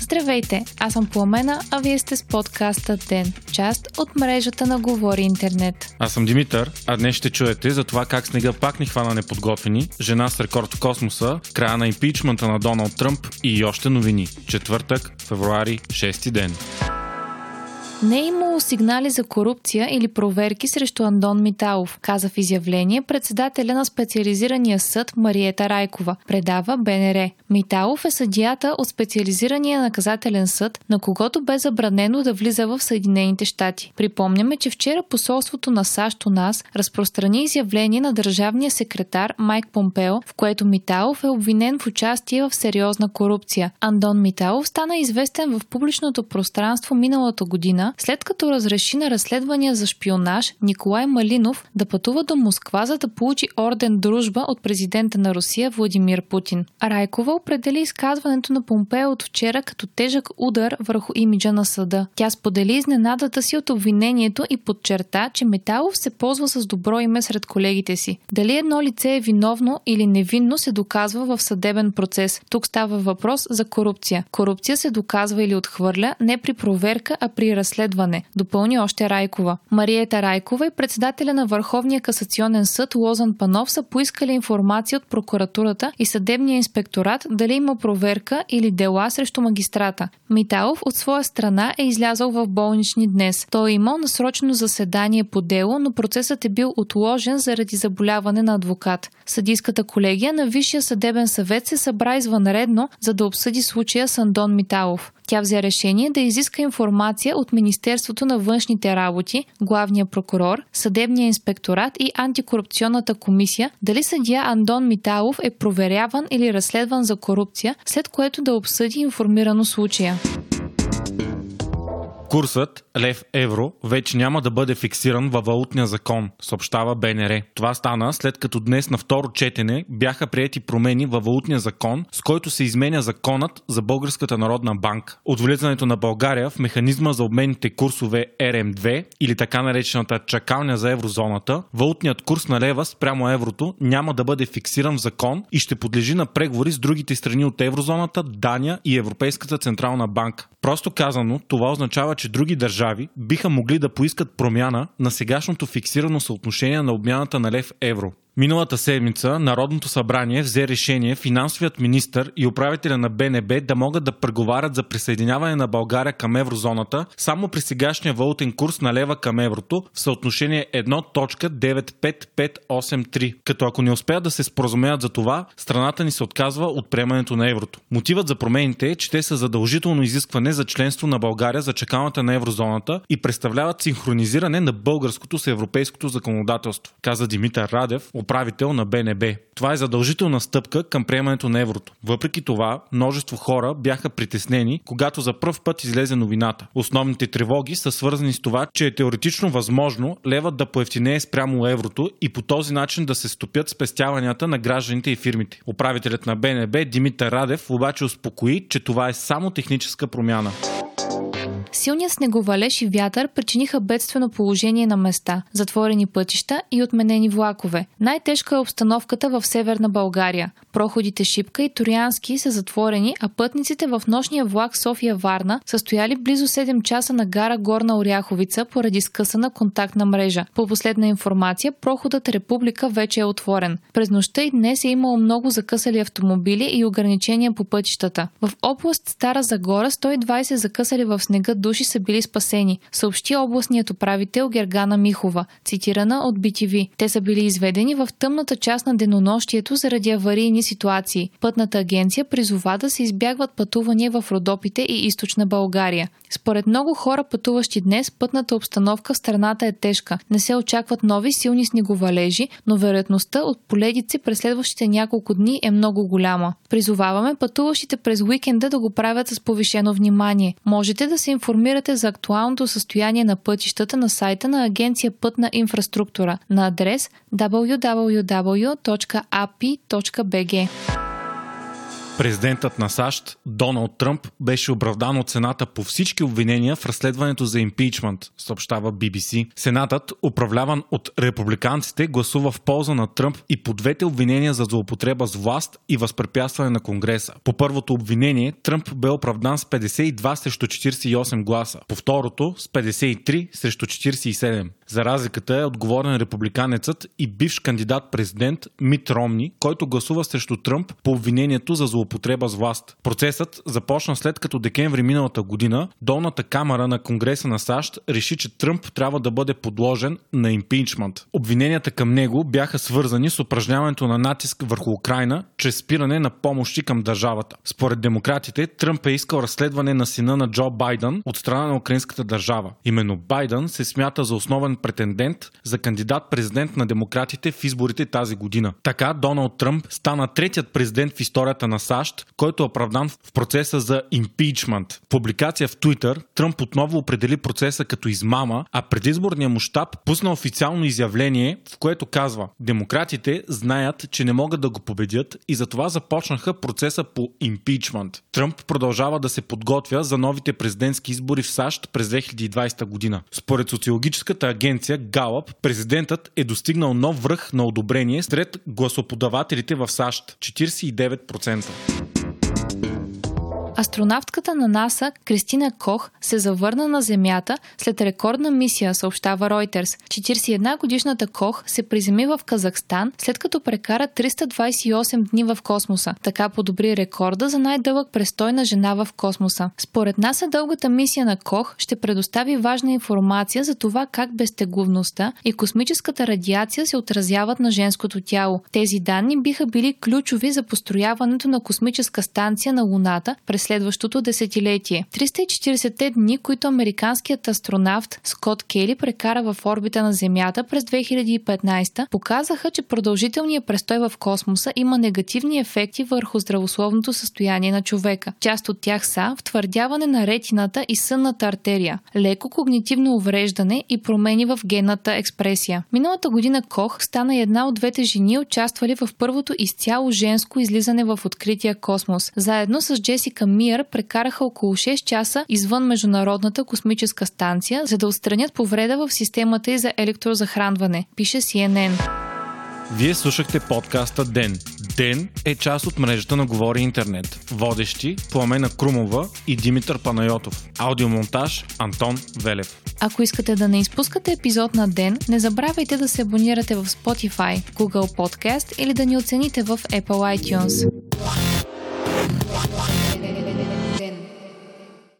Здравейте, аз съм Пламена, а вие сте с подкаста ДЕН, част от мрежата на Говори Интернет. Аз съм Димитър, а днес ще чуете за това как снега пак ни хвана неподготвени, жена с рекорд в космоса, края на импичмента на Доналд Тръмп и още новини. Четвъртък, февруари, 6 ден. Не е имало сигнали за корупция или проверки срещу Андон Миталов, каза в изявление председателя на специализирания съд Мариета Райкова, предава БНР. Миталов е съдията от специализирания наказателен съд, на когото бе забранено да влиза в Съединените щати. Припомняме, че вчера посолството на САЩ у нас разпространи изявление на държавния секретар Майк Помпео, в което Миталов е обвинен в участие в сериозна корупция. Андон Миталов стана известен в публичното пространство миналата година след като разреши на разследвания за шпионаж Николай Малинов да пътува до Москва, за да получи орден дружба от президента на Русия Владимир Путин. Райкова определи изказването на Помпео от вчера като тежък удар върху имиджа на съда. Тя сподели изненадата си от обвинението и подчерта, че Металов се ползва с добро име сред колегите си. Дали едно лице е виновно или невинно се доказва в съдебен процес. Тук става въпрос за корупция. Корупция се доказва или отхвърля не при проверка, а при разследване разследване, допълни още Райкова. Мариета Райкова и председателя на Върховния касационен съд Лозан Панов са поискали информация от прокуратурата и съдебния инспекторат дали има проверка или дела срещу магистрата. Миталов от своя страна е излязъл в болнични днес. Той е имал насрочено заседание по дело, но процесът е бил отложен заради заболяване на адвокат. Съдийската колегия на Висшия съдебен съвет се събра извънредно, за да обсъди случая с Андон Миталов. Тя взе решение да изиска информация от Министерството на външните работи, главния прокурор, съдебния инспекторат и антикорупционната комисия дали съдия Андон Миталов е проверяван или разследван за корупция, след което да обсъди информирано случая. Курсът лев-евро вече няма да бъде фиксиран във валутния закон, съобщава БНР. Това стана след като днес на второ четене бяха приети промени във валутния закон, с който се изменя законът за Българската народна банка. От влизането на България в механизма за обменните курсове РМ2 или така наречената чакалня за еврозоната, валутният курс на лева спрямо еврото няма да бъде фиксиран в закон и ще подлежи на преговори с другите страни от еврозоната, Дания и Европейската централна банка. Просто казано, това означава, че други държави биха могли да поискат промяна на сегашното фиксирано съотношение на обмяната на лев-евро. Миналата седмица Народното събрание взе решение финансовият министр и управителя на БНБ да могат да преговарят за присъединяване на България към еврозоната само при сегашния валутен курс на лева към еврото в съотношение 1.95583. Като ако не успеят да се споразумеят за това, страната ни се отказва от приемането на еврото. Мотивът за промените е, че те са задължително изискване за членство на България за чакалната на еврозоната и представляват синхронизиране на българското с европейското законодателство, каза Димитър Радев, управител на БНБ. Това е задължителна стъпка към приемането на еврото. Въпреки това, множество хора бяха притеснени, когато за първ път излезе новината. Основните тревоги са свързани с това, че е теоретично възможно левът да поевтинее спрямо еврото и по този начин да се стопят спестяванията на гражданите и фирмите. Управителят на БНБ Димитър Радев обаче успокои, че това е само техническа промяна. Силният снеговалеж и вятър причиниха бедствено положение на места, затворени пътища и отменени влакове. Най-тежка е обстановката в северна България. Проходите Шипка и Ториански са затворени, а пътниците в нощния влак София-Варна са стояли близо 7 часа на гара Горна Оряховица поради скъсана контактна мрежа. По последна информация, проходът Република вече е отворен. През нощта и днес е имало много закъсали автомобили и ограничения по пътищата. В област Стара Загора 120 закъсали в снега души са били спасени, съобщи областният управител Гергана Михова, цитирана от BTV. Те са били изведени в тъмната част на денонощието заради аварийни ситуации. Пътната агенция призова да се избягват пътувания в Родопите и източна България. Според много хора, пътуващи днес, пътната обстановка в страната е тежка. Не се очакват нови силни снеговалежи, но вероятността от поледици през следващите няколко дни е много голяма. Призоваваме пътуващите през уикенда да го правят с повишено внимание. Можете да се информирате за актуалното състояние на пътищата на сайта на Агенция Пътна инфраструктура на адрес www.api.bg. Президентът на САЩ, Доналд Тръмп, беше оправдан от Сената по всички обвинения в разследването за импичмент, съобщава BBC. Сенатът, управляван от републиканците, гласува в полза на Тръмп и по двете обвинения за злоупотреба с власт и възпрепятстване на Конгреса. По първото обвинение Тръмп бе оправдан с 52 срещу 48 гласа, по второто с 53 срещу 47. За разликата е отговорен републиканецът и бивш кандидат президент Мит Ромни, който гласува срещу Тръмп по обвинението за злоупотреба с власт. Процесът започна след като декември миналата година долната камера на Конгреса на САЩ реши, че Тръмп трябва да бъде подложен на импичмент. Обвиненията към него бяха свързани с упражняването на натиск върху Украина чрез спиране на помощи към държавата. Според демократите, Тръмп е искал разследване на сина на Джо Байден от страна на украинската държава. Именно Байден се смята за основен претендент за кандидат-президент на демократите в изборите тази година. Така Доналд Тръмп стана третият президент в историята на САЩ, който е оправдан в процеса за импичмент. Публикация в Twitter Тръмп отново определи процеса като измама, а предизборния му щаб пусна официално изявление, в което казва Демократите знаят, че не могат да го победят и затова започнаха процеса по импичмент. Тръмп продължава да се подготвя за новите президентски избори в САЩ през 2020 година. Според социологическата агенция Галъп, президентът е достигнал нов връх на одобрение сред гласоподавателите в САЩ 49%. Астронавтката на НАСА Кристина Кох се завърна на Земята след рекордна мисия, съобщава Reuters. 41-годишната Кох се приземи в Казахстан, след като прекара 328 дни в космоса. Така подобри рекорда за най-дълъг престой на жена в космоса. Според НАСА дългата мисия на Кох ще предостави важна информация за това как безтегловността и космическата радиация се отразяват на женското тяло. Тези данни биха били ключови за построяването на космическа станция на Луната през следващото десетилетие. 340-те дни, които американският астронавт Скот Кели прекара в орбита на Земята през 2015, показаха, че продължителният престой в космоса има негативни ефекти върху здравословното състояние на човека. Част от тях са втвърдяване на ретината и сънната артерия, леко когнитивно увреждане и промени в генната експресия. Миналата година Кох стана една от двете жени, участвали в първото изцяло женско излизане в открития космос. Заедно с Джесика Мир прекараха около 6 часа извън Международната космическа станция, за да отстранят повреда в системата и за електрозахранване, пише CNN. Вие слушахте подкаста Ден. Ден е част от мрежата на Говори Интернет. Водещи Пламена Крумова и Димитър Панайотов. Аудиомонтаж Антон Велев. Ако искате да не изпускате епизод на ден, не забравяйте да се абонирате в Spotify, Google Podcast или да ни оцените в Apple iTunes.